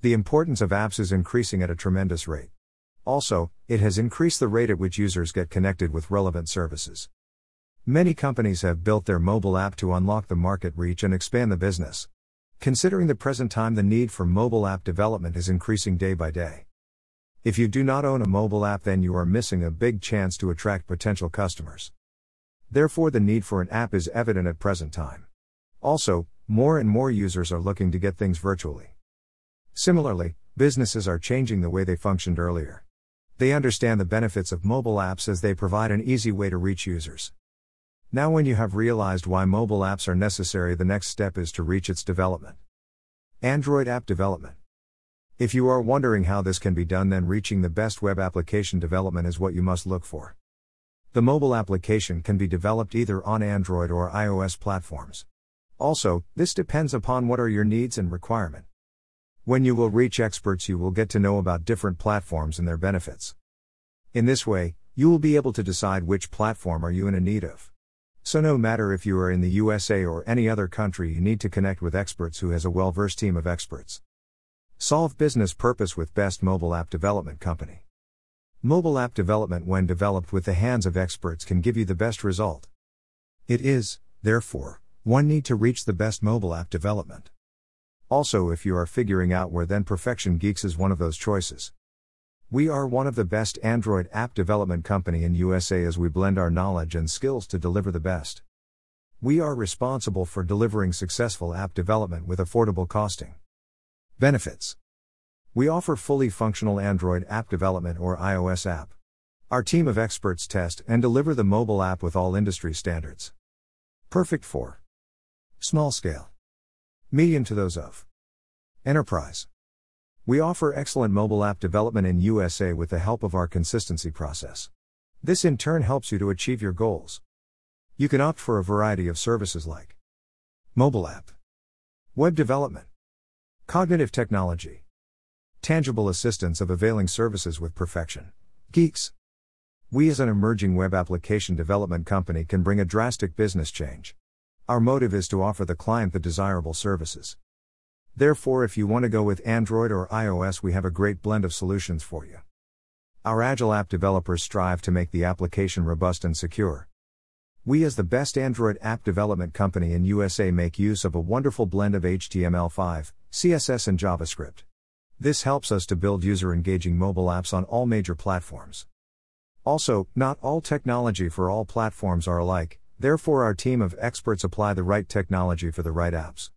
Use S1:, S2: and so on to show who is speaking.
S1: The importance of apps is increasing at a tremendous rate. Also, it has increased the rate at which users get connected with relevant services. Many companies have built their mobile app to unlock the market reach and expand the business. Considering the present time, the need for mobile app development is increasing day by day. If you do not own a mobile app, then you are missing a big chance to attract potential customers. Therefore, the need for an app is evident at present time. Also, more and more users are looking to get things virtually. Similarly, businesses are changing the way they functioned earlier. They understand the benefits of mobile apps as they provide an easy way to reach users. Now, when you have realized why mobile apps are necessary, the next step is to reach its development. Android app development. If you are wondering how this can be done, then reaching the best web application development is what you must look for. The mobile application can be developed either on Android or iOS platforms. Also, this depends upon what are your needs and requirement. When you will reach experts, you will get to know about different platforms and their benefits. In this way, you will be able to decide which platform are you in a need of. So no matter if you are in the USA or any other country, you need to connect with experts who has a well-versed team of experts. Solve business purpose with best mobile app development company. Mobile app development when developed with the hands of experts can give you the best result. It is, therefore, one need to reach the best mobile app development. Also, if you are figuring out where, then Perfection Geeks is one of those choices. We are one of the best Android app development company in USA as we blend our knowledge and skills to deliver the best. We are responsible for delivering successful app development with affordable costing. Benefits We offer fully functional Android app development or iOS app. Our team of experts test and deliver the mobile app with all industry standards. Perfect for small scale medium to those of enterprise. We offer excellent mobile app development in USA with the help of our consistency process. This in turn helps you to achieve your goals. You can opt for a variety of services like mobile app, web development, cognitive technology, tangible assistance of availing services with perfection. Geeks. We as an emerging web application development company can bring a drastic business change. Our motive is to offer the client the desirable services. Therefore, if you want to go with Android or iOS, we have a great blend of solutions for you. Our agile app developers strive to make the application robust and secure. We, as the best Android app development company in USA, make use of a wonderful blend of HTML5, CSS, and JavaScript. This helps us to build user engaging mobile apps on all major platforms. Also, not all technology for all platforms are alike, Therefore, our team of experts apply the right technology for the right apps.